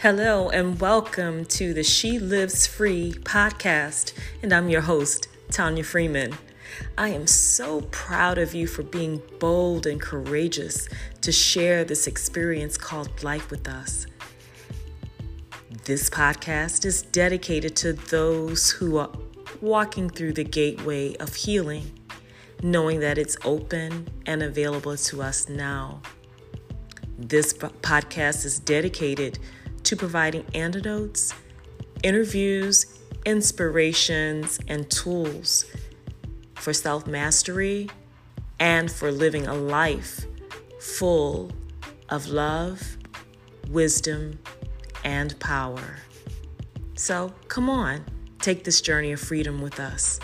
Hello, and welcome to the She Lives Free podcast. And I'm your host, Tanya Freeman. I am so proud of you for being bold and courageous to share this experience called life with us. This podcast is dedicated to those who are walking through the gateway of healing, knowing that it's open and available to us now. This podcast is dedicated to providing antidotes, interviews, inspirations, and tools for self mastery and for living a life full of love, wisdom, and power. So come on, take this journey of freedom with us.